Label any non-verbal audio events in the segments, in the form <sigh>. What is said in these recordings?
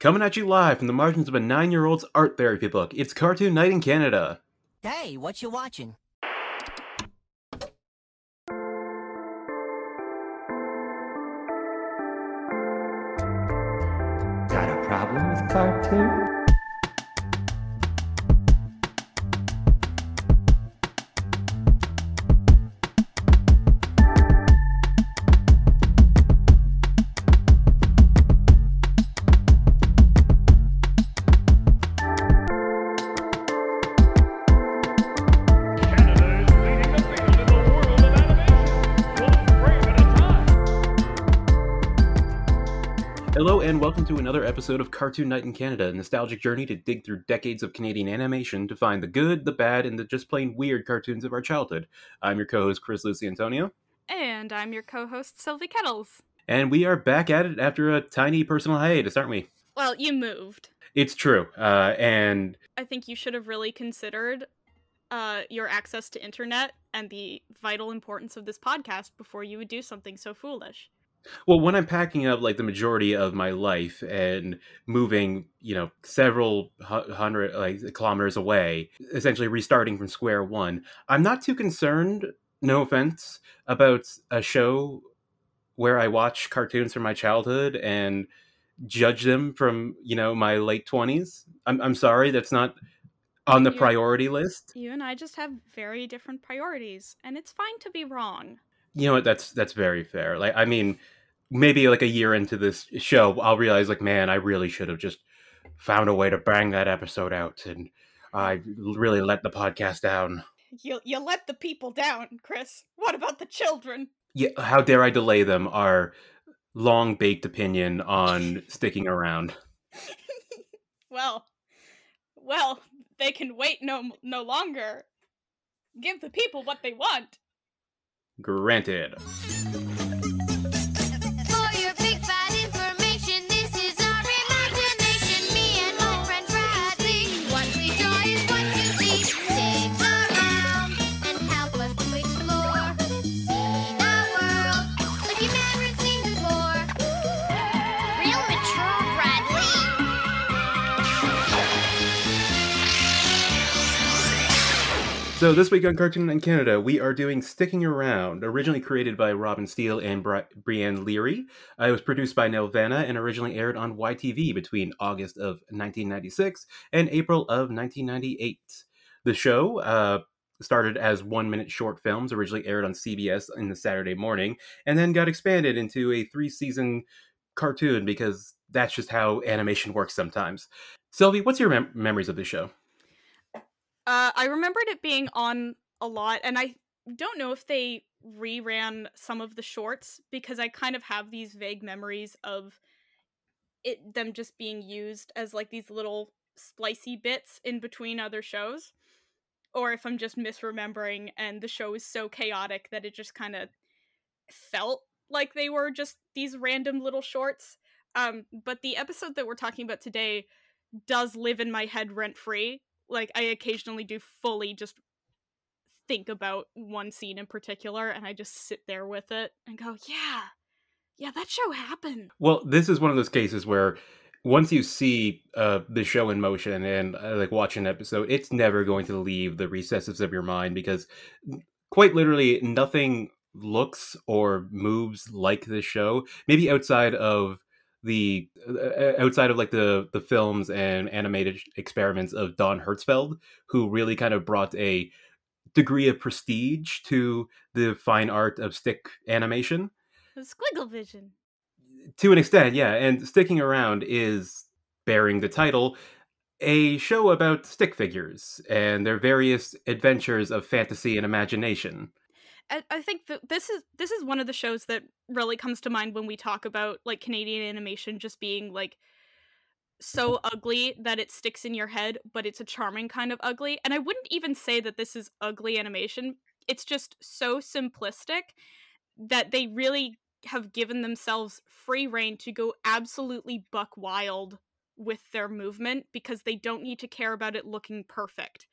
Coming at you live from the margins of a nine year old's art therapy book, it's Cartoon Night in Canada. Hey, what you watching? Got a problem with cartoon? To another episode of Cartoon Night in Canada, a nostalgic journey to dig through decades of Canadian animation to find the good, the bad, and the just plain weird cartoons of our childhood. I'm your co host, Chris Lucy Antonio, And I'm your co host, Sylvie Kettles. and we are back at it after a tiny personal hiatus, aren't we? Well, you moved. It's true. Uh, and I think you should have really considered uh, your access to internet and the vital importance of this podcast before you would do something so foolish. Well, when I'm packing up like the majority of my life and moving, you know, several hundred like kilometers away, essentially restarting from square one, I'm not too concerned. No offense about a show where I watch cartoons from my childhood and judge them from you know my late twenties. I'm I'm sorry, that's not on the Yeah. priority list. You and I just have very different priorities, and it's fine to be wrong. You know what? That's that's very fair. Like, I mean, maybe like a year into this show, I'll realize, like, man, I really should have just found a way to bang that episode out, and I really let the podcast down. You, you let the people down, Chris. What about the children? Yeah, how dare I delay them? Our long baked opinion on sticking around. <laughs> Well, well, they can wait no no longer. Give the people what they want. Granted. So this week on Cartoon in Canada, we are doing Stickin' Around, originally created by Robin Steele and Bri- Leary. Uh, it was produced by Nelvana and originally aired on YTV between August of 1996 and April of 1998. The show uh, started as one-minute short films, originally aired on CBS in the Saturday morning, and then got expanded into a three-season cartoon because that's just how animation works sometimes. Sylvie, what's your mem- memories of the show? Uh, I remembered it being on a lot, and I don't know if they reran some of the shorts because I kind of have these vague memories of it them just being used as like these little splicey bits in between other shows, or if I'm just misremembering and the show is so chaotic that it just kind of felt like they were just these random little shorts. Um, but the episode that we're talking about today does live in my head rent free like I occasionally do fully just think about one scene in particular and I just sit there with it and go, yeah, yeah, that show happened. Well, this is one of those cases where once you see uh, the show in motion and uh, like watch an episode, it's never going to leave the recesses of your mind because quite literally nothing looks or moves like this show. Maybe outside of the uh, outside of like the the films and animated experiments of Don Hertzfeldt, who really kind of brought a degree of prestige to the fine art of stick animation Squigglevision. to an extent, yeah. And sticking around is bearing the title a show about stick figures and their various adventures of fantasy and imagination. I, think that this is this is one of the shows that really comes to mind when we talk about like Canadian animation just being like so ugly that it sticks in your head, but it's a charming kind of ugly. And I wouldn't even say that this is ugly animation. It's just so simplistic that they really have given themselves free reign to go absolutely buck wild with their movement because they don't need to care about it looking perfect.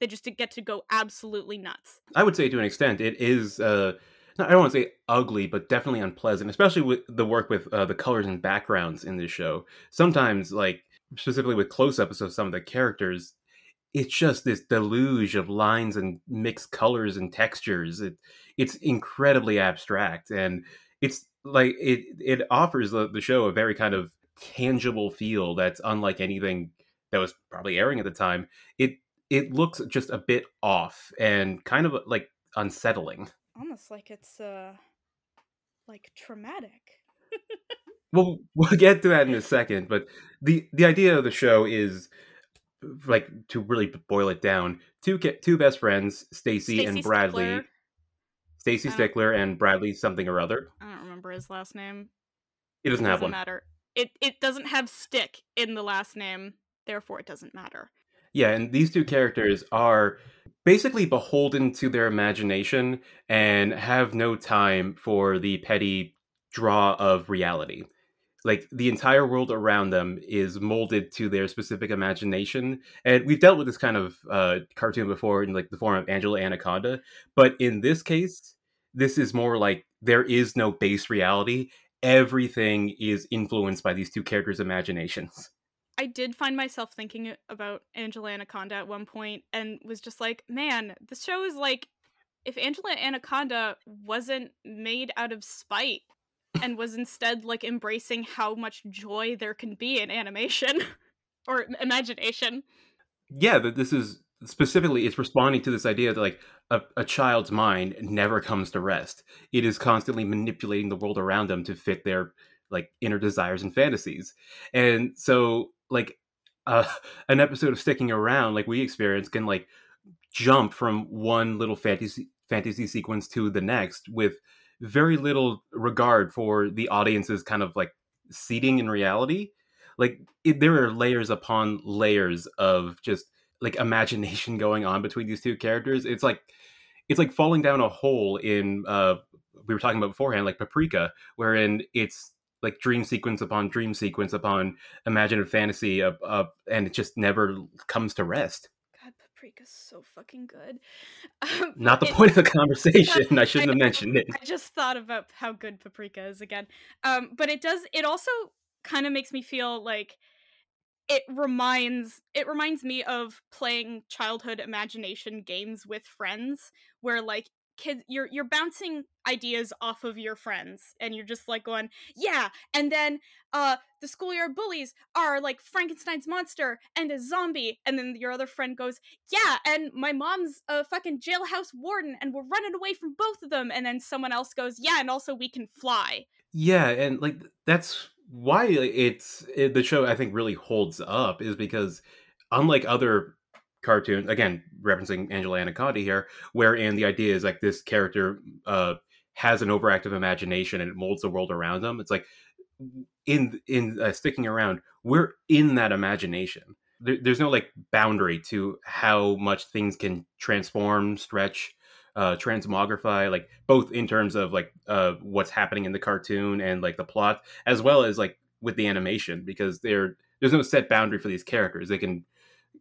They just get to go absolutely nuts. I would say to an extent, it is. Uh, I don't want to say ugly, but definitely unpleasant, especially with the work with uh, the colors and backgrounds in this show. Sometimes, like specifically with close-ups of some of the characters, it's just this deluge of lines and mixed colors and textures. It it's incredibly abstract, and it's like it it offers the, the show a very kind of tangible feel that's unlike anything that was probably airing at the time. It it looks just a bit off and kind of like unsettling. Almost like it's uh like traumatic. Well, <laughs> we'll get to that in a second, but the the idea of the show is like to really boil it down. Two two best friends, Stacy and Bradley. Stickler. Stacy Stickler and Bradley something or other. I don't remember his last name. He doesn't have doesn't one. matter. It it doesn't have stick in the last name, therefore it doesn't matter. Yeah, and these two characters are basically beholden to their imagination and have no time for the petty draw of reality. Like the entire world around them is molded to their specific imagination, and we've dealt with this kind of uh, cartoon before in like the form of Angela Anaconda, but in this case, this is more like there is no base reality. Everything is influenced by these two characters' imaginations. I did find myself thinking about Angela Anaconda at one point and was just like, man, this show is like if Angela Anaconda wasn't made out of spite and was instead like embracing how much joy there can be in animation <laughs> or imagination. yeah that this is specifically it's responding to this idea that like a, a child's mind never comes to rest it is constantly manipulating the world around them to fit their like inner desires and fantasies and so like uh, <laughs> an episode of sticking around like we experience can like jump from one little fantasy fantasy sequence to the next with very little regard for the audience's kind of like seating in reality. Like it, there are layers upon layers of just like <laughs> imagination going on between these two characters. It's like it's like falling down a hole in uh we were talking about beforehand like paprika wherein it's like dream sequence upon dream sequence upon imaginative fantasy uh, uh, and it just never comes to rest God, Paprika's so fucking good. <laughs> Um, not the it- point of the <laughs> conversation i shouldn't have mentioned it I just thought about how good paprika is again. Um, but it does it also kind of makes me feel like it reminds it reminds me of playing childhood imagination games with friends where like kids you're you're bouncing ideas off of your friends and you're just like going yeah and then uh the schoolyard bullies are like frankenstein's monster and a zombie and then your other friend goes yeah and my mom's a fucking jailhouse warden and we're running away from both of them and then someone else goes yeah and also we can fly. Yeah, and like that's why it's it, the show I think really holds up is because unlike other cartoons, again referencing Angela Anaconda here, wherein the idea is like this character uh has an overactive imagination and it molds the world around them. It's like in in uh, sticking around, we're in that imagination. There, there's no like boundary to how much things can transform, stretch, uh transmogrify like both in terms of like uh what's happening in the cartoon and like the plot as well as like with the animation because there there's no set boundary for these characters they can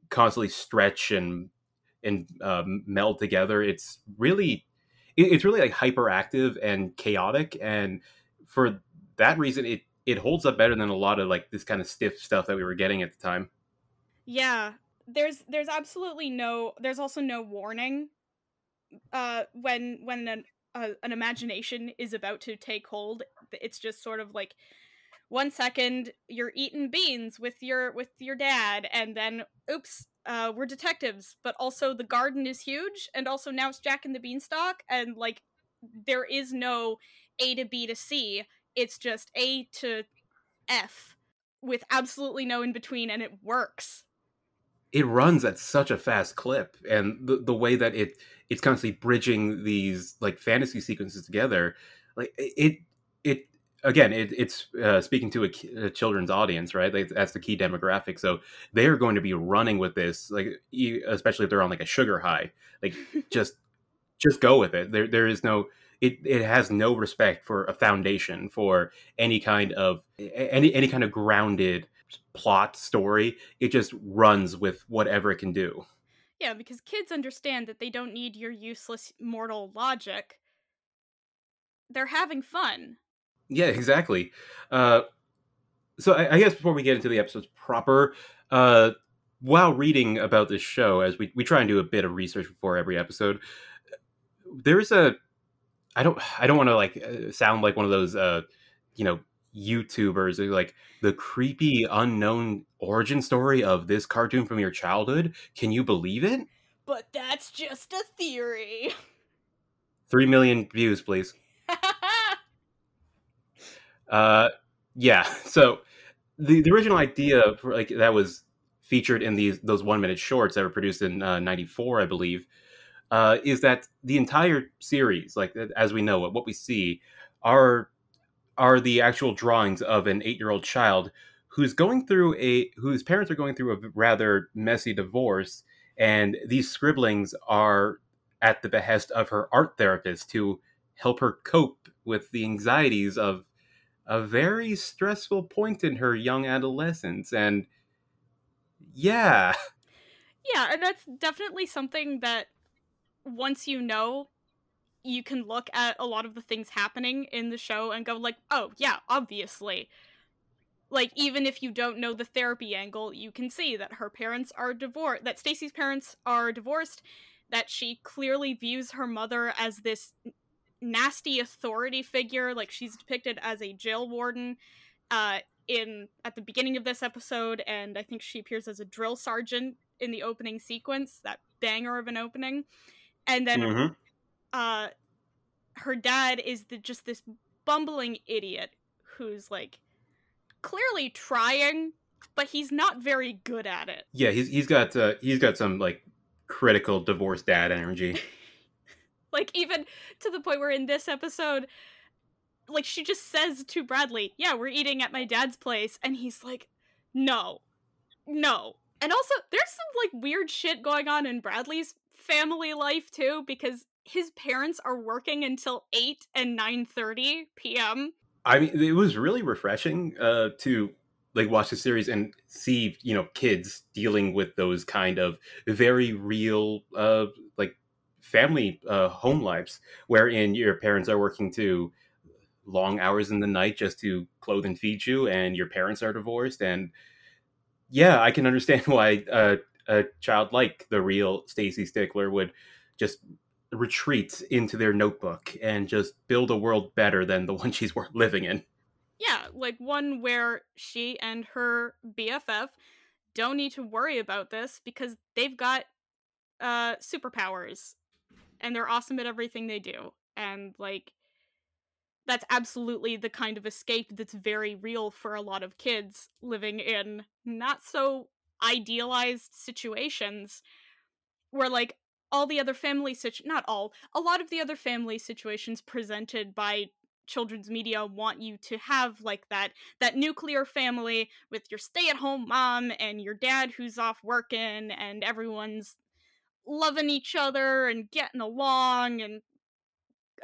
constantly stretch and and um, meld together it's really it, it's really like hyperactive and chaotic and for that reason it it holds up better than a lot of like this kind of stiff stuff that we were getting at the time Yeah, there's there's absolutely no there's also no warning uh when when an uh, an imagination is about to take hold. It's just sort of like one second you're eating beans with your with your dad and then oops uh we're detectives but also the garden is huge and also now it's Jack and the Beanstalk and like there is no A to B to C it's just A to F with absolutely no in between and it works. it runs at such a fast clip and the, the way that it it's constantly bridging these like fantasy sequences together like it it again it, it's uh, speaking to a, a children's audience right? Like, that's the key demographic. So they're going to be running with this like especially if they're on like a sugar high like <laughs> just just go with it. There there is no it, it has no respect for a foundation for any kind of any any kind of grounded plot story. It just runs with whatever it can do. Yeah, because kids understand that they don't need your useless mortal logic. they're having fun. Yeah, exactly. Uh, so I, I guess before we get into the episodes proper, uh, while reading about this show, as we, we try and do a bit of research before every episode, there's a I don't I don't want to like uh, sound like one of those uh, you know YouTubers who, like the creepy unknown origin story of this cartoon from your childhood. Can you believe it? But that's just a theory. Three million views, please. Uh, yeah. <laughs> So the the original idea for like that was featured in these those one minute shorts that were produced in uh, '94, I believe, uh, is that the entire series, like as we know it, what we see are are the actual drawings of an eight year old child who's going through a whose parents are going through a rather messy divorce, and these scribblings are at the behest of her art therapist to help her cope with the anxieties of a very stressful point in her young adolescence and yeah yeah, and that's definitely something that once you know, you can look at a lot of the things happening in the show and go like, "Oh, yeah, obviously." Like even if you don't know the therapy angle, you can see that her parents are divorced, that Stacy's parents are divorced, that she clearly views her mother as this nasty authority figure, like she's depicted as a jail warden uh in at the beginning of this episode and I think she appears as a drill sergeant in the opening sequence, that banger of an opening. And then Mhm. uh her dad is the just this bumbling idiot who's like clearly trying but he's not very good at it yeah he's, he's got uh, he's got some like critical divorce dad energy <laughs> like even to the point where in this episode like she just says to bradley yeah we're eating at my dad's place and he's like no no and also there's some like weird shit going on in bradley's family life too because his parents are working until 8 and 9:30 p.m. i mean it was really refreshing uh to like watch the series and see you know kids dealing with those kind of very real uh like family uh home lives wherein your parents are working to long hours in the night just to clothe and feed you and your parents are divorced. And yeah i can understand <laughs> why a child like the real stacy stickler would just retreat into their notebook and just build a world better than the <laughs> one she's living in. Yeah, like one where she and her BFF don't need to worry about this because they've got uh superpowers and they're awesome at everything they do. And like that's absolutely the kind of escape that's very real for a lot of kids living in not so idealized situations where like all the other family situ- not all a lot of the other family situations presented by children's media want you to have like that that nuclear family with your stay-at-home mom and your dad who's off working and everyone's loving each other and getting along and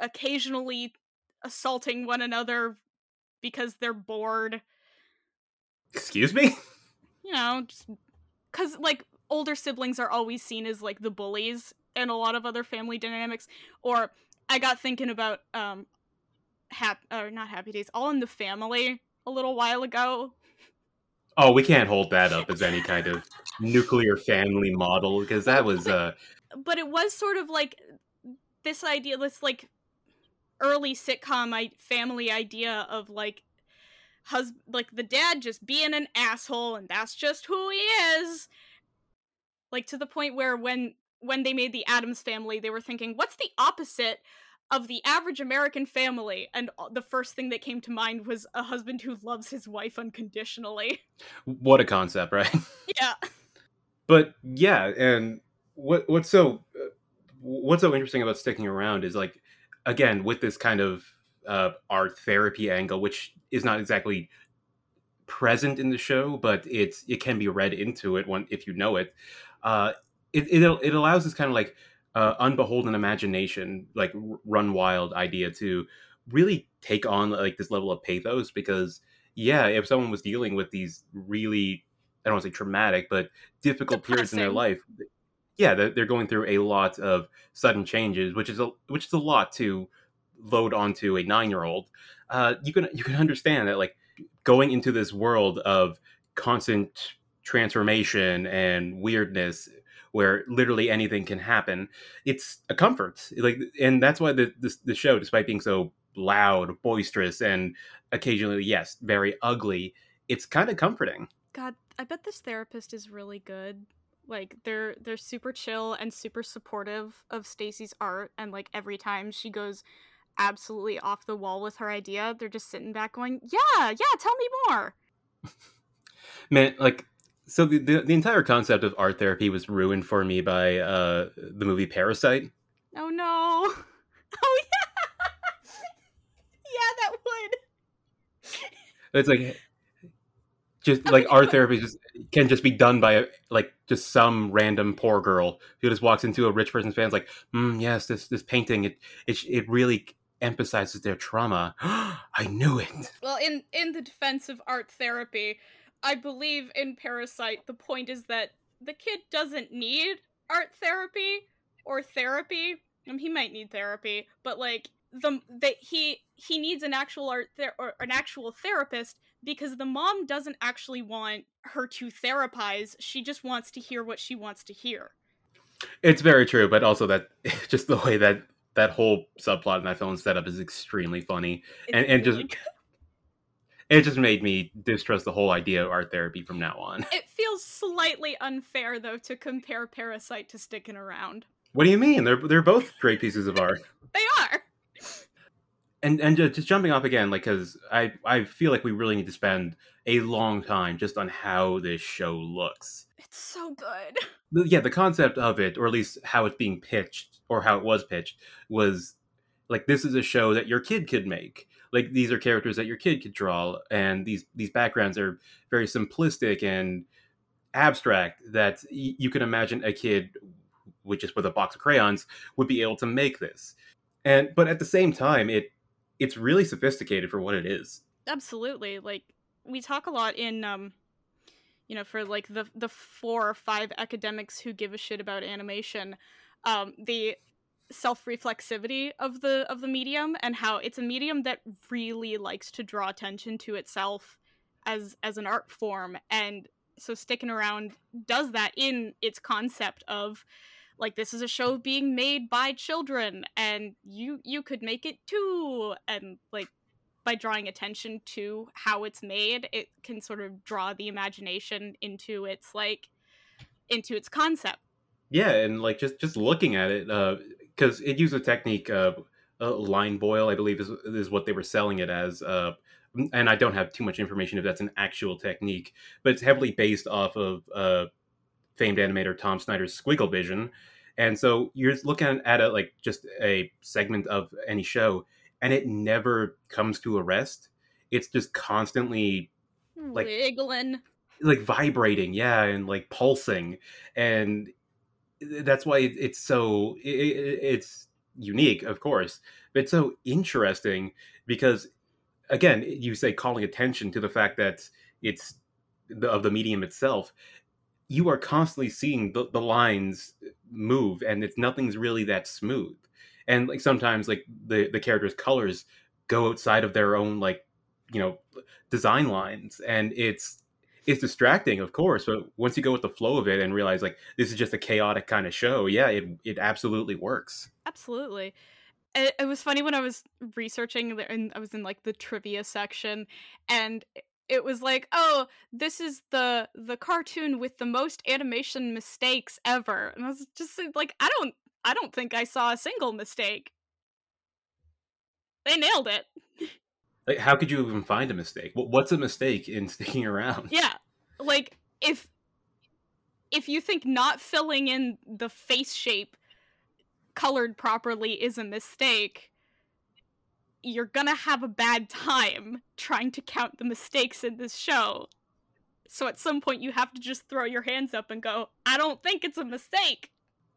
occasionally assaulting one another because they're bored. Excuse me? <laughs> You know just because like older siblings are always seen as like the bullies in a lot of other family dynamics. Or i got thinking about um hap or not happy days all in the family a little while ago Oh, we can't hold that up as any kind of nuclear family model because that was uh but it was sort of like this idea this like early sitcom I- family idea of like hus- like the dad just being an asshole and that's just who he is. Like to the point where when when they made the Addams family they were thinking what's the opposite of the average American family and the first thing that came to mind was a husband who loves his wife unconditionally what a concept, right? <laughs> yeah But yeah, and what what's so uh, what's so interesting about sticking around is like again with this kind of uh, art therapy angle, which is not exactly present in the show, but it's it can be read into it when if you know it. Uh, it it it allows this kind of like uh, unbeholden imagination, like r- run wild idea to really take on like this level of pathos because yeah, if someone was dealing with these really I don't want to say traumatic, but difficult periods in their life, yeah, they're, they're going through a lot of sudden changes, which is a which is a lot to load onto a nine year old, uh, you can you can understand that like going into this world of constant transformation and weirdness where literally anything can happen it's a comfort like and that's why the the, the show despite being so loud boisterous and occasionally yes very ugly it's kind of comforting God, I bet this therapist is really good. Like they're they're super chill and super supportive of Stacy's art and like every time she goes absolutely off the wall with her idea, they're just sitting back going, "Yeah, yeah, tell me more." <laughs> man like so the, the, the entire concept of art therapy was ruined for me by uh the movie parasite Oh no. <laughs> Oh yeah. <laughs> yeah, that would. it's like just like art therapy just can just be done by like just some random poor girl who just walks into a rich person's fan like mm, yes this this painting it it, it really emphasizes their trauma <gasps> i knew it Well, in in the defense of art therapy, I believe in Parasite the point is that the kid doesn't need art therapy or therapy. Um, he might need therapy, but like the that he he needs an actual art ther- or an actual therapist because the mom doesn't actually want her to therapize. She just wants to hear what she wants to hear. it's very true but also that <laughs> just the way that that whole subplot in that film is set up is extremely funny It's And- and just-. It just made me distrust the whole idea of art therapy from now on it feels slightly unfair though to compare Parasite to Stickin' Around. what do you mean they're they're both great pieces of art <laughs> They are. and and just jumping off again like because i i feel like we really need to spend a long time just on how this show looks It's so good. Yeah the concept of it or at least how it's being pitched or how it was pitched was like this is a show that your kid could make like these are characters that your kid could draw and these these backgrounds are very simplistic and abstract that you can imagine a kid with just with a box of crayons would be able to make this and but at the same time it it's really sophisticated for what it is Absolutely. Like we talk a lot in um you know, for like the the four or five academics who give a shit about animation, um, the self-reflexivity of the of the medium and how it's a medium that really likes to draw attention to itself as as an art form. And so sticking around does that in its concept of like this is a show being made by children and you you could make it too. And like by drawing attention to how it's made it can sort of draw the imagination into its like into its concept. Yeah and like just just looking at it uh, because it used a technique of uh line boil i believe is, is what they were selling it as uh and i don't have too much information if that's an actual technique but it's heavily based off of uh famed animator tom snyder's squigglevision and so you're looking at it like just a segment of any show and it never comes to a rest. It's just constantly Like- wiggling. like vibrating yeah and like pulsing and that's why it- it's so i i- it's unique of course but it's so interesting because again you say calling attention to the fact that it's the, of the medium itself you are constantly seeing the, the lines move and it's nothing's really that smooth. And like sometimes like the the characters colors go outside of their own like you know design lines and it's it's distracting of course but once you go with the flow of it and realize like this is just a chaotic kind of show yeah it it absolutely works. Absolutely. It, it was funny when i was researching and i was in like the trivia section and it- was like oh this is the the cartoon with the most animation mistakes ever. And i was just like i don't i don't think i saw a single mistake. They nailed it <laughs> like how could you even find a mistake? What's a mistake in <laughs> sticking around? Yeah like if if you think not filling in the face shape colored properly is a mistake you're gonna have a bad time trying to count the mistakes in this show. So at some point you have to just throw your hands up and go i don't think it's a mistake.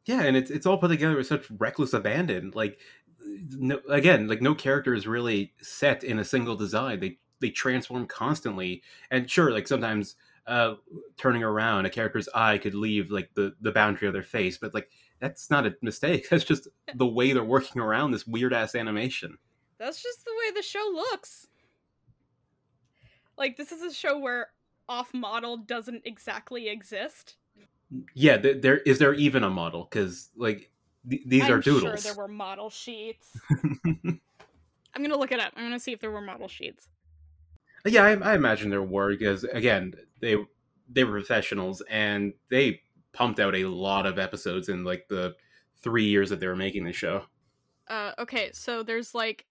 Yeah and it's it's all put together with such reckless abandon. Like no, again like no character is really set in a single design. They they transform constantly. And sure like sometimes uh turning around a character's eye could leave like the the boundary of their face but like that's not a mistake. <laughs> That's just the way they're working around this weird ass animation. That's just the way the show looks. Like this is a show where off model doesn't exactly exist. Yeah, th- there is there even a model? Because like th- these I'm are doodles. Sure, there were model sheets. <laughs> I'm gonna look it up. I'm gonna see if there were model sheets. yeah, I, I imagine there were because again they they were professionals and they pumped out a lot of episodes in like the three years that they were making the show. Uh, okay, so there's like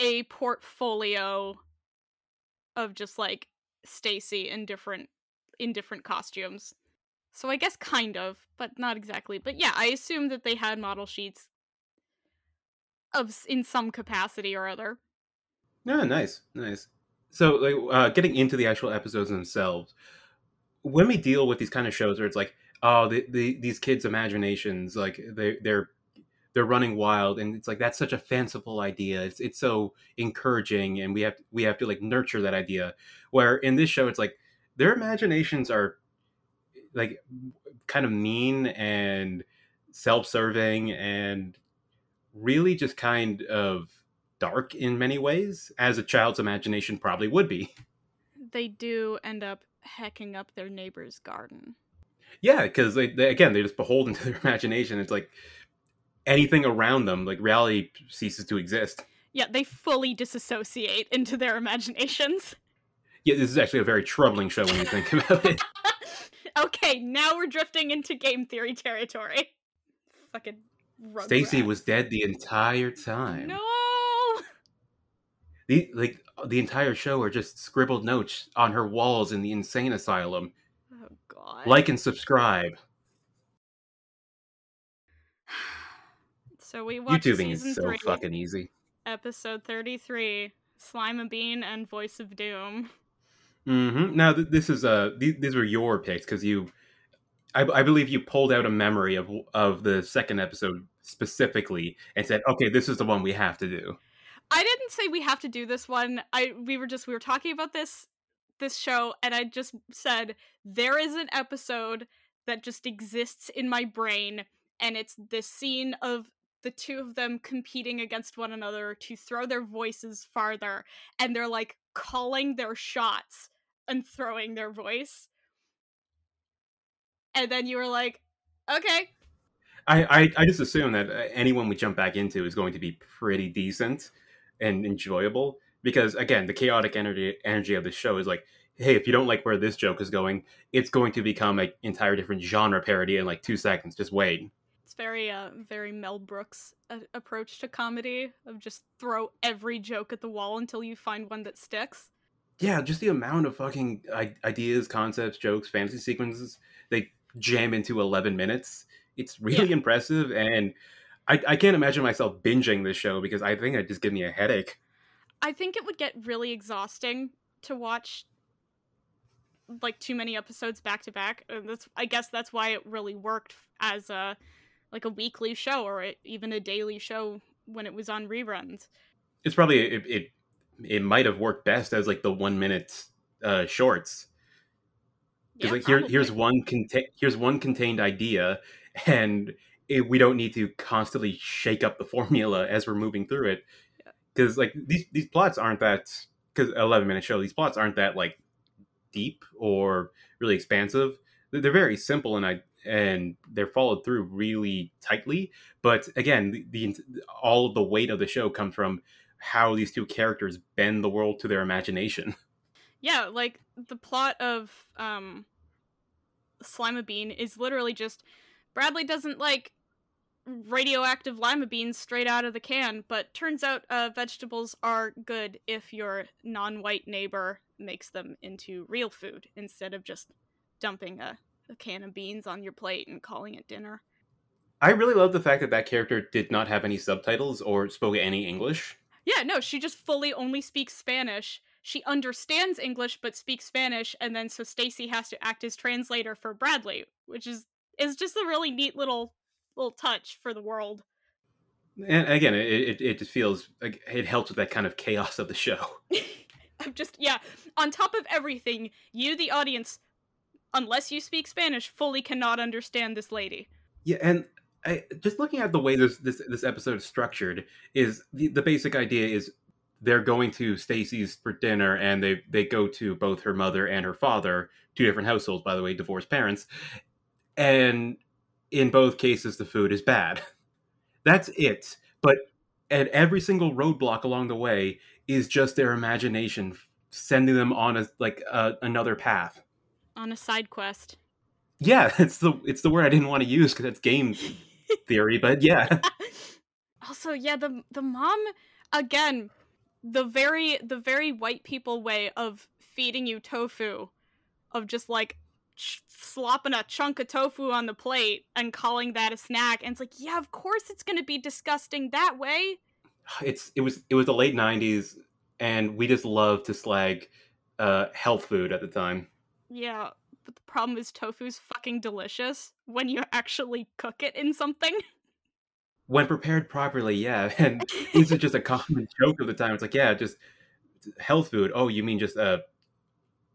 a portfolio of just like Stacy in different in different costumes. So I guess kind of, but not exactly. But yeah, I assume that they had model sheets of in some capacity or other. Yeah, nice, nice. So, like, uh, getting into the actual episodes themselves, when we deal with these kind of shows where it's like, oh, the, the these kids' imaginations, like they they're they're running wild, and it's like that's such a fanciful idea. It's it's so encouraging, and we have we have to like nurture that idea. Where in this show, it's like their imaginations are like kind of mean and self-serving and really just kind of dark in many ways, as a child's imagination probably would be. They do end up hecking up their neighbor's garden. Yeah, because they, they again they're just beholden to their <laughs> imagination. It's like anything around them, like reality ceases to exist. Yeah, they fully disassociate into their imaginations. Yeah, this is actually a very troubling show when you think about it. <laughs> okay, now we're drifting into game theory territory. <laughs> Fucking Stacy was dead the entire time. No. The like the entire show are just scribbled notes on her walls in the insane asylum. Oh god. Like and subscribe. <sighs> So we watched YouTubing season is so three, fucking easy. episode thirty-three, Slime a Bean and Voice of Doom. Hmm Now th- this is uh th- these were your picks because you, I, I believe you pulled out a memory of of the second episode specifically and said, okay, this is the one we have to do. I didn't say we have to do this one. I we were just we were talking about this this show and I just said there is an episode that just exists in my brain and it's this scene of the two of them competing against one another to throw their voices farther and they're like calling their shots and throwing their voice. And then you were like, "Okay, I I, I just assume that uh, anyone we jump back into is going to be pretty decent and enjoyable because again, the chaotic energy energy of the show is like. Hey, if you don't like where this joke is going, it's going to become an entire different genre parody in like two seconds. Just wait. It's very, uh, very Mel Brooks uh, approach to comedy of just throw every joke at the wall until you find one that sticks. Yeah, just the amount of fucking ideas, concepts, jokes, fantasy sequences they jam into 11 minutes. It's really impressive, and I, I can't imagine myself binging this show because I think it'd just give me a headache. I think it would get really exhausting to watch like too many episodes back to back. And that's I guess that's why it really worked as a like a weekly show or a, even a daily show when it was on reruns. It's probably it it, it might have worked best as like the one minute uh, shorts. Because Yeah, like here here's one contain here's one contained idea, <laughs> and it, we don't need to constantly shake up the <laughs> formula as we're moving through it. Because like these these plots aren't that because 11 minute show these plots aren't that like deep or really expansive. They're they're very simple and i and they're followed through really tightly but again the, the all of the weight of the show comes from how these two characters bend the world to their imagination <laughs> Yeah, like the plot of um Slime a Bean is literally just Bradley doesn't like radioactive lima beans straight out of the can, but turns out uh, vegetables are good if your non-white neighbor makes them into real food instead of just dumping a, a can of beans on your plate and calling it dinner. i really love the fact that that character did not have any subtitles or spoke any english Yeah, no, she just fully only speaks Spanish. She understands English but speaks Spanish, and then so Stacy has to act as translator for Bradley, which is is just a really neat little little touch for the world. and again it, it, it just feels like it helps with that kind of chaos of the show <laughs> I'm just yeah. On top of everything, you the audience, unless you speak Spanish, fully cannot understand this lady. Yeah, and I, just looking at the way this this this episode is structured is the, the basic idea is they're going to Stacy's for dinner and they they go to both her mother and her father, two different households by the way, divorced parents. And in both cases the food is bad. <laughs> That's it. But at every single roadblock along the way is just their imagination sending them on a like uh, another path. On a side quest. Yeah, <laughs> it's the it's the word I didn't want to use because it's game theory, but yeah. <laughs> <laughs> also, yeah, the the mom again, the very the very white people way of feeding you tofu, of just like ch- slopping a chunk of tofu on the plate and calling that a snack, and it's like, yeah, of course it's gonna be disgusting that way. <sighs> it's it was it was the late 90s and we just loved to slag uh health food at the time Yeah, but the problem is tofu's fucking delicious when you actually cook it in something. when prepared properly yeah <laughs> and this is just a common <laughs> joke of the time. It's like yeah just health food. Oh you mean just a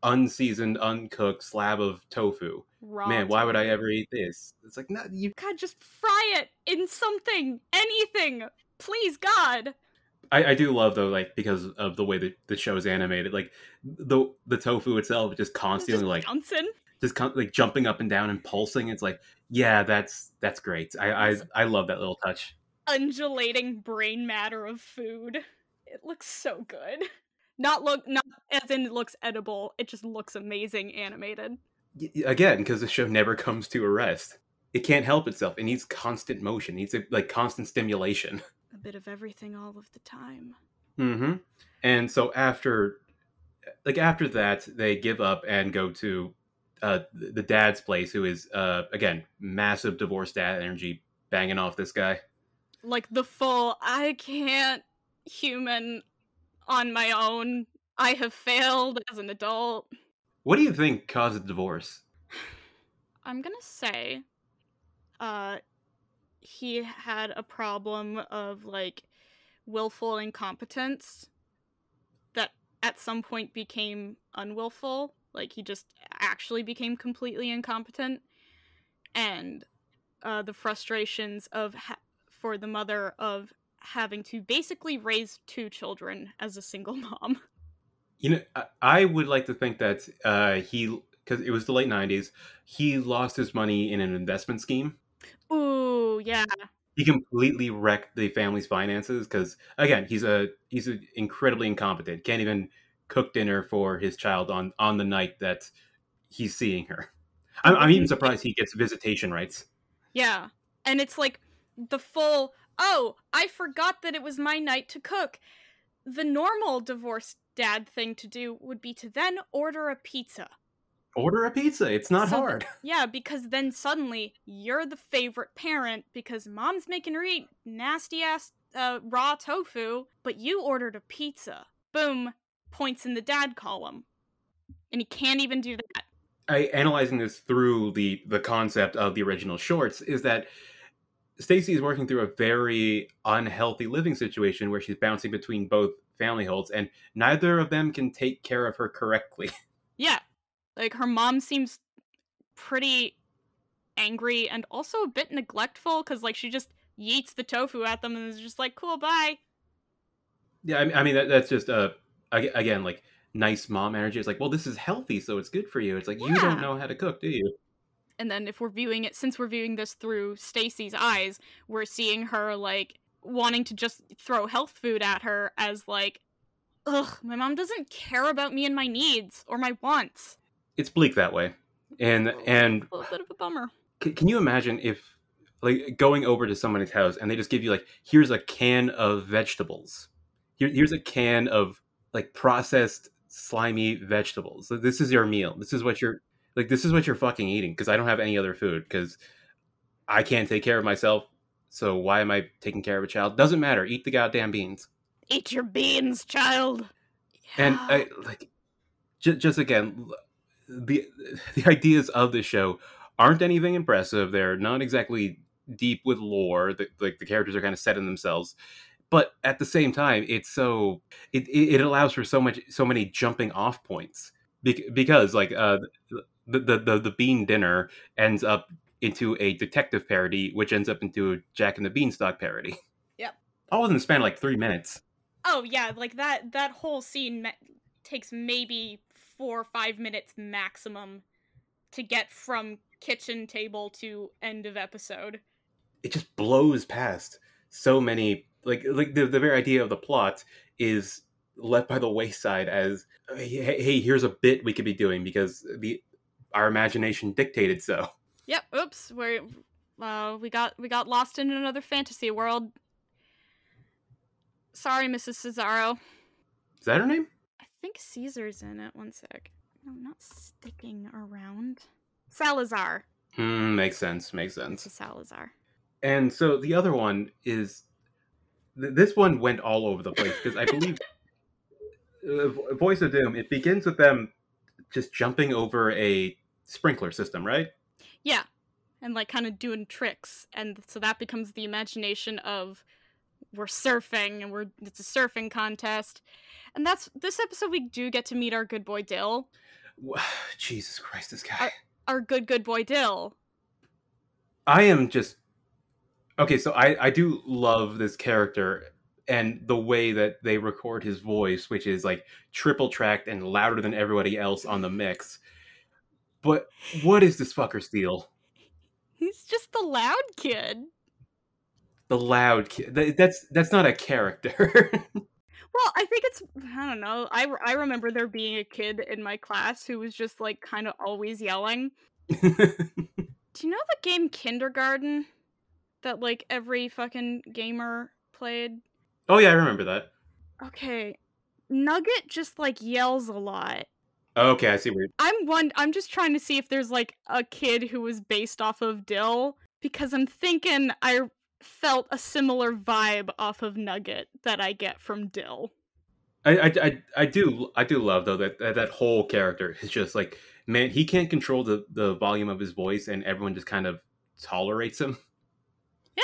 unseasoned uncooked slab of tofu. Raw man why would i ever eat this? It's like no you God, just fry it in something, anything, please, God. I, I do love though like because of the way that the show is animated like the the tofu itself just constantly just like bouncing. just con- like jumping up and down and pulsing it's like yeah that's that's great i i, I love that little touch undulating brain matter of food. It looks so good. Not look not as in it looks edible, it just looks amazing animated. Again because the show never comes to a rest it can't help itself it needs constant motion it needs like constant stimulation <laughs> A bit of everything all of the time. hmm and so after like after that they give up and go to uh the dad's place who is uh again massive divorce dad energy banging off this guy Like the full I can't human on my own. I have failed as an adult. what do you think caused the divorce <sighs> I'm gonna say, uh, he had a problem of like willful incompetence that at some point became unwillful. Like he just actually became completely incompetent, and uh, the frustrations of ha- for the mother of having to basically raise two children as a single <laughs> mom. You know, I, would like to think that uh, he, because it was the late '90s, he lost his money in an investment scheme. Ooh, yeah. He completely wrecked the family's finances because, again, he's a he's a incredibly incompetent. Can't even cook dinner for his child on on the night that he's seeing her. I'm, I'm even mm-hmm. surprised he gets visitation rights. Yeah. And it's like the full, oh, I forgot that it was my night to cook. The normal divorced dad thing to do would be to then order a pizza. Order a pizza. It's not So hard. <laughs> Yeah, because then suddenly you're the favorite parent because mom's making her eat nasty ass uh, raw tofu, but you ordered a pizza. Boom, points in the dad column. And he can't even do that. I analyzing this through the the concept of the original shorts is that Stacy is working through a very unhealthy living situation where she's bouncing between both family holds and neither of them can take care of her correctly. <laughs> Yeah. Like her mom seems pretty angry and also a bit neglectful because like she just yeets the tofu at them and is just like, cool, bye. yeah, I mean, I mean that, that's just uh again like nice mom energy. It's like, well, this is healthy, so it's good for you. It's like you don't know how to cook, do you? And then if we're viewing it since we're viewing this through Stacy's eyes, we're seeing her like wanting to just throw health food at her as like, ugh, my mom doesn't care about me and my needs or my wants. It's bleak that way, and oh, and A little bit of a bummer. C- can you imagine if like going over to somebody's house and they just give you like here's a can of vegetables. Here, here's a can of like processed slimy vegetables. So this is your meal. This is what you're like this is what you're fucking eating because i don't have any other food because i can't take care of myself. So why am i taking care of a child? Doesn't matter. Eat the goddamn beans. Eat your beans, child. and I, like just, just again l- the <laughs> the ideas of the show aren't anything impressive they're not exactly deep with lore the, like the characters are kind of set in themselves but at the same time it's so it, it allows for so much so many jumping off points Bec- because like uh the, the the the bean dinner ends up into a detective parody, which ends up into a Jack and the Beanstalk parody. Yep. All within the span of like three minutes. Oh yeah, like that that whole scene takes maybe 4 or 5 minutes maximum to get from kitchen table to end of episode. It just blows past so many like like the, the very idea of the plot is left by the wayside as hey, hey here's a bit we could be doing because the our imagination dictated so. Yep, oops, we're uh, we got we got lost in another fantasy world. Sorry, Mrs. Cesaro. Is that her name? I think Caesar's in it. One sec. No, not sticking around. Salazar. Hmm, makes sense. Makes sense. Salazar. And so the other one is th- this one went all over the place because I <laughs> believe uh, Voice of Doom. It begins with them just jumping over a sprinkler system, right? Yeah, and like kind of doing tricks, and so that becomes the imagination of we're surfing and we're it's a surfing contest, and that's this episode we do get to meet our good boy Dill, <sighs> Jesus Christ, this guy. our good good boy Dill. I am just okay. So I I do love this character and the way that they record his voice, which is like triple tracked and louder than everybody else on the mix. But what is this fucker steal? He's just the loud kid. The loud kid. That's that's not a character. <laughs> Well, I think it's I don't know. I I remember there being a kid in my class who was just like kind of always yelling. <laughs> Do you know the game Kindergarten that like every fucking gamer played? oh yeah, I remember that. Okay. Nugget just like yells a lot. Okay, I see where. I'm one I'm just trying to see if there's like a kid who was based off of Dill because I'm thinking I felt a similar vibe off of Nugget that I get from Dill. I, I, I, I do I do love though that, that whole character is just like man he can't control the the volume of his voice and everyone just kind of tolerates him.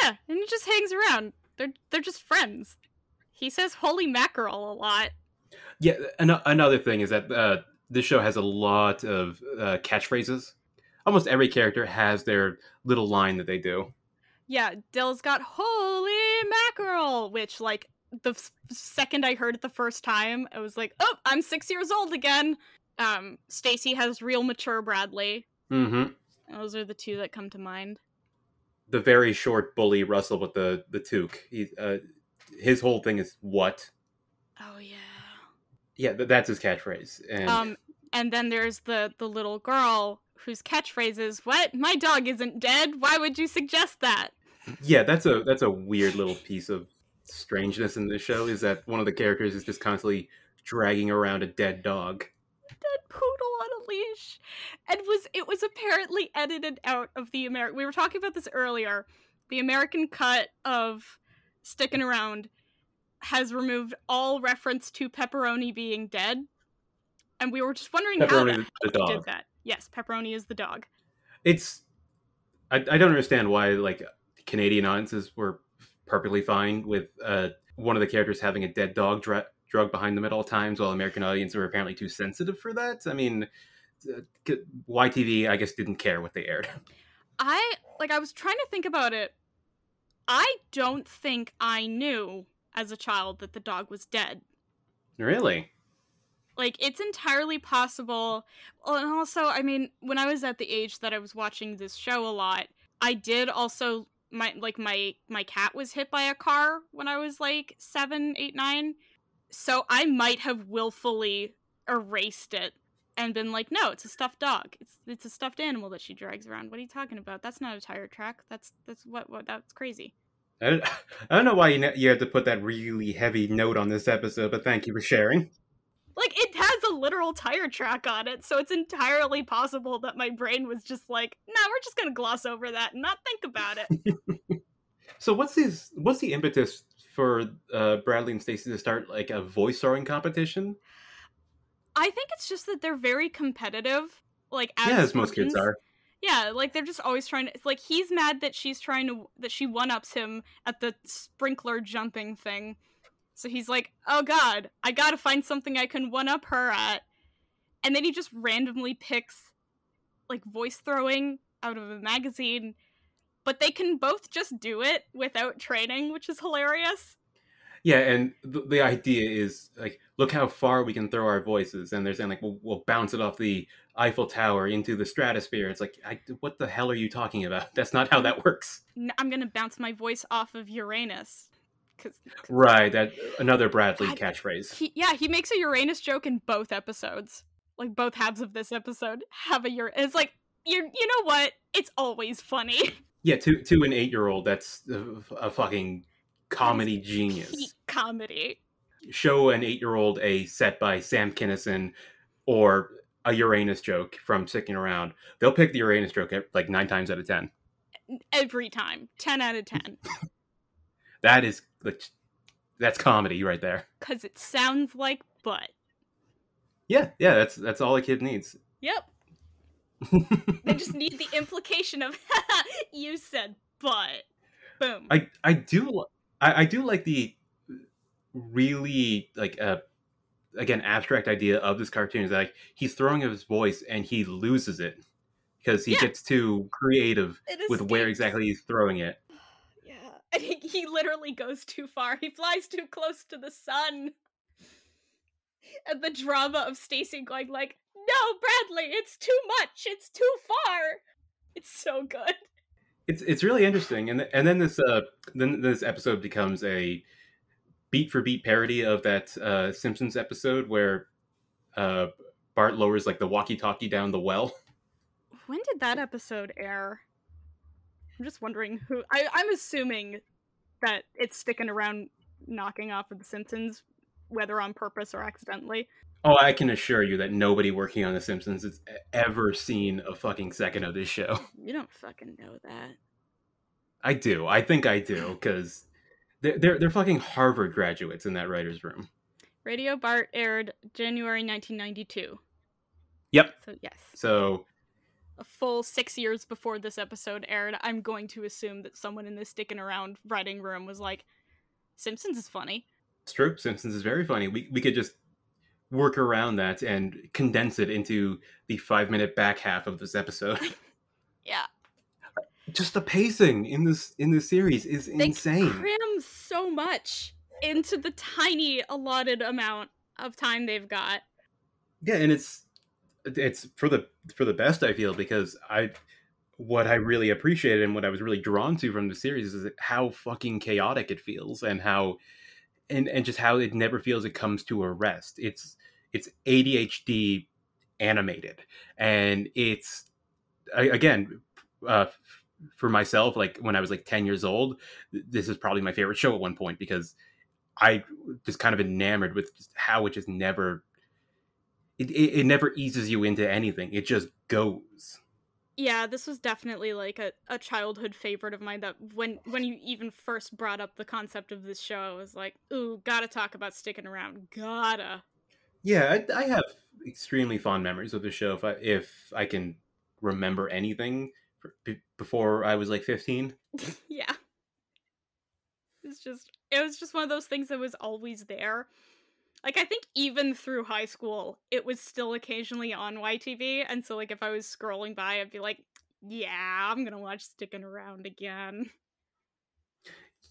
Yeah, and he just hangs around. They're they're just friends. He says holy mackerel a lot. Yeah, an- another thing is that uh, this show has a lot of uh, catchphrases. Almost every character has their little line that they do. Yeah, Dill's got holy mackerel, which like the f- second I heard it the first time, I was like, "Oh, I'm 6 years old again." Um Stacy has real mature Bradley. Mm hmm Those are the two that come to mind. The very short bully Russell with the the toque. He, uh, his whole thing is what? Oh yeah. Yeah, th- that's his catchphrase. And Um and then there's the the little girl whose catchphrase is, "What? My dog isn't dead. Why would you suggest that?" yeah, that's a that's a weird little piece of strangeness in this show. Is that one of the characters is just constantly dragging around a dead dog. dead poodle on a leash and was it was apparently edited out of the American we were talking about this earlier the American cut of Stickin' Around has removed all reference to pepperoni being dead and we were just wondering how Pepperoni the, the, the they dog. did that yes pepperoni is the dog it's I, I don't understand why like Canadian audiences were perfectly fine with uh, one of the characters having a dead dog dra- drug behind them at all times, while American audiences were apparently too sensitive for that. I mean, uh, YTV I guess didn't care what they aired. <laughs> I like I was trying to think about it I don't think I knew as a child that the dog was dead really? Like it's entirely possible. And also i mean when i was at the age that i was watching this show a lot i did also my like my my cat was hit by a car when i was like seven eight nine. So i might have willfully erased it and been like no it's a stuffed dog. It's it's a stuffed animal that she drags around. What are you talking about? That's not a tire track. That's that's what what that's crazy. I don't, <laughs> I don't know why you, you had to put that really heavy note on this episode, but thank you for sharing. Like it has a literal tire track on it so it's entirely possible that my brain was just like no we're just gonna gloss over that and not think about it <laughs> So what's his what's the impetus for uh, Bradley and Stacy to start like a voice throwing competition? i think it's just that they're very competitive like as yeah, as most kids are. yeah like they're just always trying to like he's mad that she's trying to that she one-ups him at the sprinkler jumping thing so he's like oh god i gotta find something i can one-up her at and then he just randomly picks like voice throwing out of a magazine, but they can both just do it without training, which is hilarious. Yeah, and the, the idea is like, look how far we can throw our voices, and they're saying like, we'll, we'll bounce it off the Eiffel Tower into the stratosphere. It's like, I, what the hell are you talking about? <laughs> That's not how that works. I'm gonna bounce my voice off of Uranus. <laughs> Cause, 'cause Right, that uh, another Bradley God, catchphrase. he, yeah, he makes a Uranus joke in both episodes. Like both halves of this episode have a Uranus. It's like you you know what? It's always funny. <laughs> Yeah, to to an eight year old, that's a, a fucking comedy genius. Comedy. Show an eight year old a set by Sam Kinison or a Uranus joke from Stickin' Around. They'll pick the Uranus joke at, like nine times out of ten. Every time. Ten out of ten. <laughs> That is like that's comedy right there. Cause it sounds like butt. Yeah, yeah, that's that's all a kid needs. Yep. <laughs> They just need the implication of <laughs> you said butt. Boom. I I do I, I do like the really like uh again abstract idea of this cartoon is like he's throwing up his voice and he loses it because he Yeah. gets too creative with where exactly he's throwing it. Yeah. And he, he literally goes too far. He flies too close to the sun. And the drama of Stacy going like, "No, Bradley, it's too much. It's too far." It's so good. It's it's really interesting, and and then this uh then this episode becomes a beat for beat parody of that uh Simpsons episode where uh Bart lowers like the walkie talkie down the well. When did that episode air? I'm just wondering who I, I'm assuming that it's Stickin' Around knocking off of the Simpsons, whether on purpose or accidentally. Oh, I can assure you that nobody working on The Simpsons has ever seen a fucking second of this show. <laughs> You don't fucking know that. I do. I think I do because they're, they're they're fucking Harvard graduates in that writers' room. Radio Bart aired January 1992. Yep. So yes. So a full six years before this episode aired, I'm going to assume that someone in this Stickin' Around writing room was like, Simpsons is funny. it's true. Simpsons is very funny. We we could just work around that and condense it into the five minute back half of this episode. <laughs> Yeah. just the pacing in this in this series is They insane. cram so much into the tiny allotted amount of time they've got. yeah and it's it's for the for the best i feel because i what i really appreciated and what i was really drawn to from the series is how fucking chaotic it feels and how and and just how it never feels it comes to a rest. It's it's adhd animated. And it's a- again uh for myself like when i was like 10 years old this is probably my favorite show at one point because i was kind of enamored with how it just never it, it, it never eases you into anything. It just goes. Yeah, this was definitely like a, a childhood favorite of mine that when when you even first brought up the concept of this show, I was like, ooh, gotta talk about Stickin' Around. Gotta. Yeah, I, I have extremely fond memories of the show. If I if I can remember anything before I was like fifteen. <laughs> yeah. It's just it was just one of those things that was always there. Like I think even through high school, it was still occasionally on YTV, and so like if I was scrolling by, I'd be like, "Yeah, I'm gonna watch Stickin' Around again."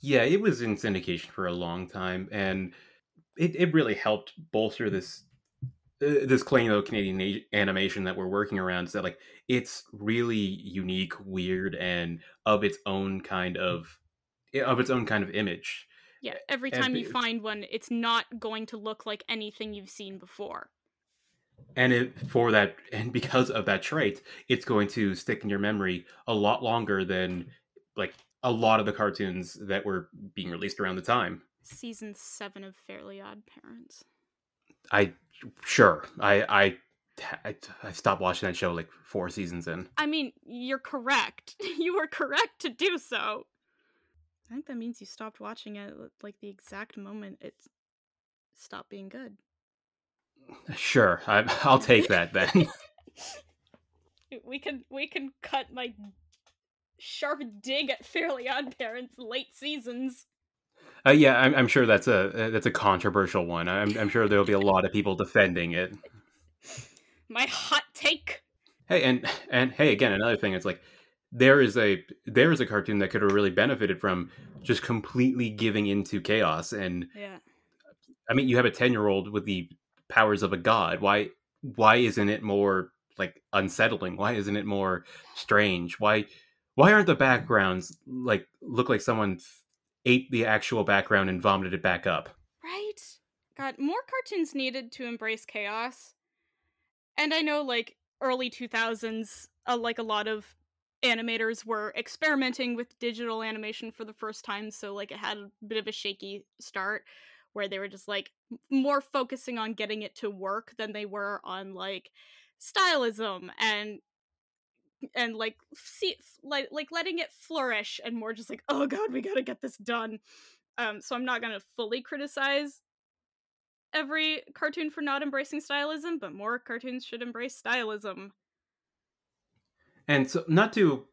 Yeah, it was in syndication for a long time, and it, it really helped bolster this uh, this claim of Canadian a- animation that we're working around. Is that like it's really unique, weird, and of its own kind of of its own kind of image. Yeah, every And time you find one, it's not going to look like anything you've seen before. and it for that and because of that trait it's going to stick in your memory a lot longer than like a lot of the cartoons that were being released around the time Season seven of Fairly Odd Parents. i sure i i i, I stopped watching that show like four seasons in I mean, you're correct. <laughs> you were correct to do so. I think that means you stopped watching it at, like the exact moment it stopped being good. <laughs> sure I, <laughs> i'll take that then <laughs> We can we can cut my sharp dig at Fairly Odd Parents late seasons. uh, yeah I'm, I'm sure that's a that's a controversial one I'm, I'm sure there'll be a lot of people defending it My hot take. Hey, and and hey, again, another thing. It's like there is a there is a cartoon that could have really benefited from just completely giving into chaos and Yeah. I mean, you have a ten year old with the powers of a god. Why? Why isn't it more like unsettling? Why isn't it more strange? Why? Why aren't the backgrounds like look like someone ate the actual background and vomited it back up? Right? God, more cartoons needed to embrace chaos. And I know, like, early 2000s, uh, like, a lot of animators were experimenting with digital animation for the first time, so, like, it had a bit of a shaky start where they were just, like, more focusing on getting it to work than they were on, like, stylism and and like see like like letting it flourish and more just like oh god we gotta get this done. Um so i'm not gonna fully criticize every cartoon for not embracing stylism but more cartoons should embrace stylism And so, not to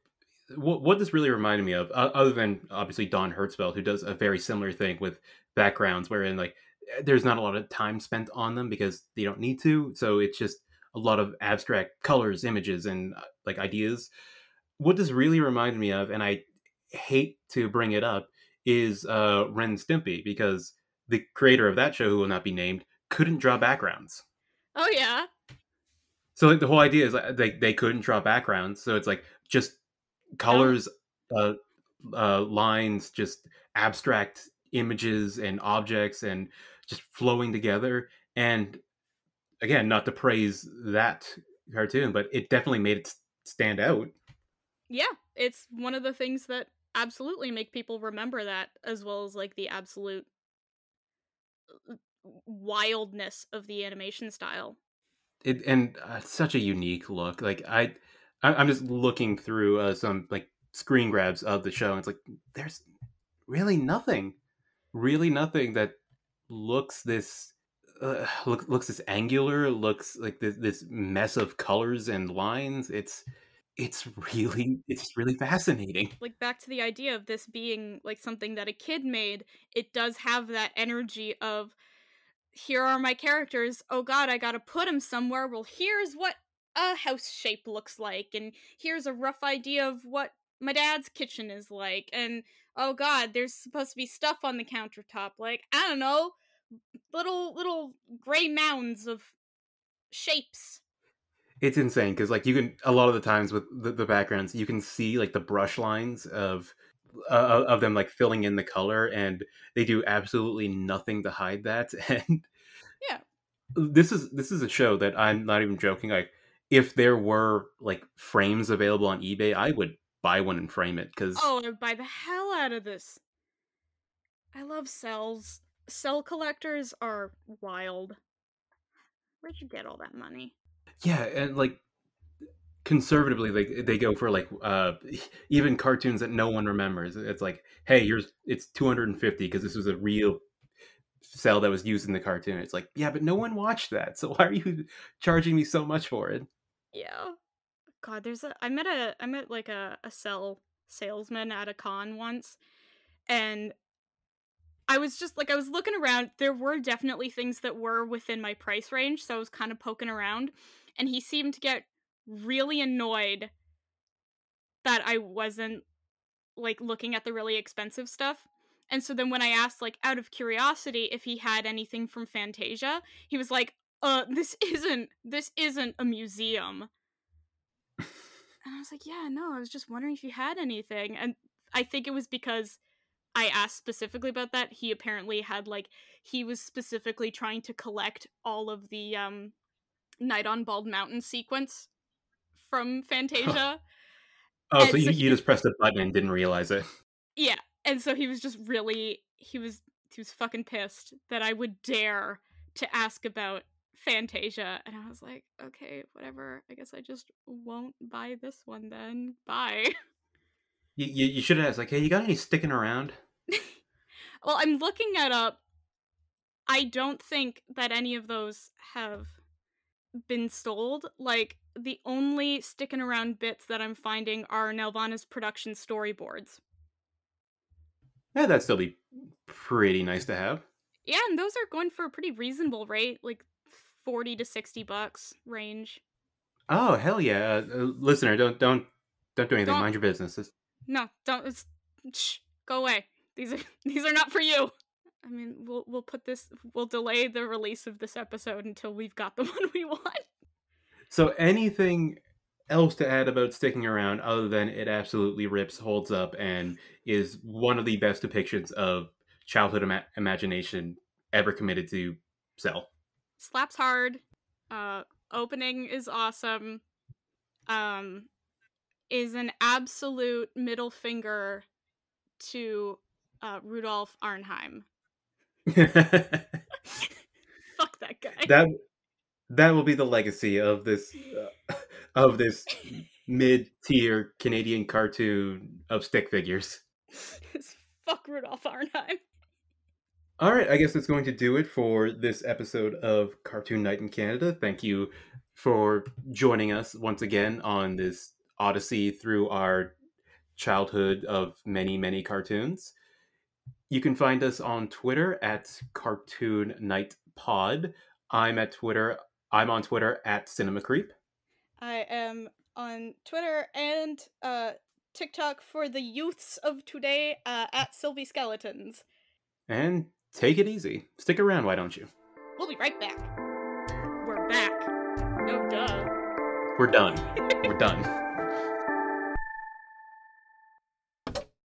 what what this really reminded me of, uh, other than obviously Don Hertzfeldt, who does a very similar thing with backgrounds, wherein like there's not a lot of time spent on them because they don't need to, so it's just a lot of abstract colors, images, and uh, like ideas. What this really reminded me of, and I hate to bring it up, is uh, Ren Stimpy because the creator of that show, who will not be named, couldn't draw backgrounds. oh yeah So like the whole idea is like, they they couldn't draw backgrounds, so it's like just colors, uh, uh, lines, just abstract images and objects, and just flowing together. And again, not to praise that cartoon, but it definitely made it stand out. yeah it's one of the things that absolutely make people remember that as well as like the absolute uh, wildness of the animation style It and uh, such a unique look. Like I, I'm just looking through uh, some like screen grabs of the show, and it's like there's really nothing, really nothing that looks this uh, look, looks this angular, looks like this this mess of colors and lines. It's it's really it's really fascinating. like back to the idea of this being like something that a kid made it does have that energy of here are my characters. Oh god i gotta put them somewhere. Well here's what a house shape looks like and here's a rough idea of what my dad's kitchen is like and oh god there's supposed to be stuff on the countertop like i don't know little little gray mounds of shapes. It's insane because like you can a lot of the times with the, the backgrounds you can see like the brush lines of uh, of them like filling in the color and they do absolutely nothing to hide that <laughs> and Yeah. this is this is a show that I'm not even joking like if there were like frames available on eBay I would buy one and frame it because Oh, I would buy the hell out of this. I love cels. Cel collectors are wild. Where'd you get all that money? yeah and like conservatively they they go for like uh <laughs> even cartoons that no one remembers it's like hey here's it's 250 because this was a real cel that was used in the cartoon it's like yeah but no one watched that so <laughs> why are you charging me so much for it Yeah. God, there's a I met a I met like a, a cel salesman at a con once and I was just like I was looking around. There were definitely things that were within my price range, so I was kind of poking around and he seemed to get really annoyed that I wasn't like looking at the really expensive stuff. And so then when I asked like out of curiosity if he had anything from Fantasia, he was like, "Uh, this <laughs> isn't this isn't a museum." and I was like, "Yeah, no, I was just wondering if you had anything." And I think it was because I asked specifically about that. He apparently had like he was specifically trying to collect all of the um Night on Bald Mountain sequence from Fantasia. <laughs> oh And so you, so you he- just pressed a button and didn't realize it Yeah, and so he was just really he was he was fucking pissed that I would dare to ask about Fantasia, and I was like, okay, whatever. I guess I just won't buy this one then. Bye. <laughs> you, you, you should have asked like hey you got any Stickin' Around <laughs> well, I'm looking it up. I don't think that any of those have been sold. Like the only Stickin' Around bits that I'm finding are Nelvana's production storyboards. yeah that'd still be pretty nice to have Yeah, and those are going for a pretty reasonable rate, like 40 to 60 bucks range. oh hell yeah uh, uh, listener don't don't Don't do anything. Don't- Mind your business. No, don't. It's, shh, go away. These are <laughs> these are not for you. I mean, we'll we'll put this. We'll delay the release of this episode until we've got the <laughs> one we want. So, anything else to add about Stickin' Around other than it absolutely rips, holds up, and is one of the best depictions of childhood ima- imagination ever committed to cel? Slaps hard. Uh, opening is awesome. Um, is an absolute middle finger to uh, Rudolf Arnheim. <laughs> <laughs> Fuck that guy. that that will be the legacy of this uh, of this mid-tier Canadian cartoon of stick figures. Fuck Rudolf Arnheim. All right, I guess that's going to do it for this episode of Cartoon Night in Canada. Thank you for joining us once again on this odyssey through our childhood of many, many cartoons. You can find us on Twitter at Cartoon Night Pod. I'm at Twitter. I'm on Twitter at Cinema Creep. I am on Twitter and uh, TikTok for the youths of today uh, at Sylvie Skeletons. And take it easy. Stick around, why don't you? We'll be right back. We're back. No duh. We're done. We're done. <laughs>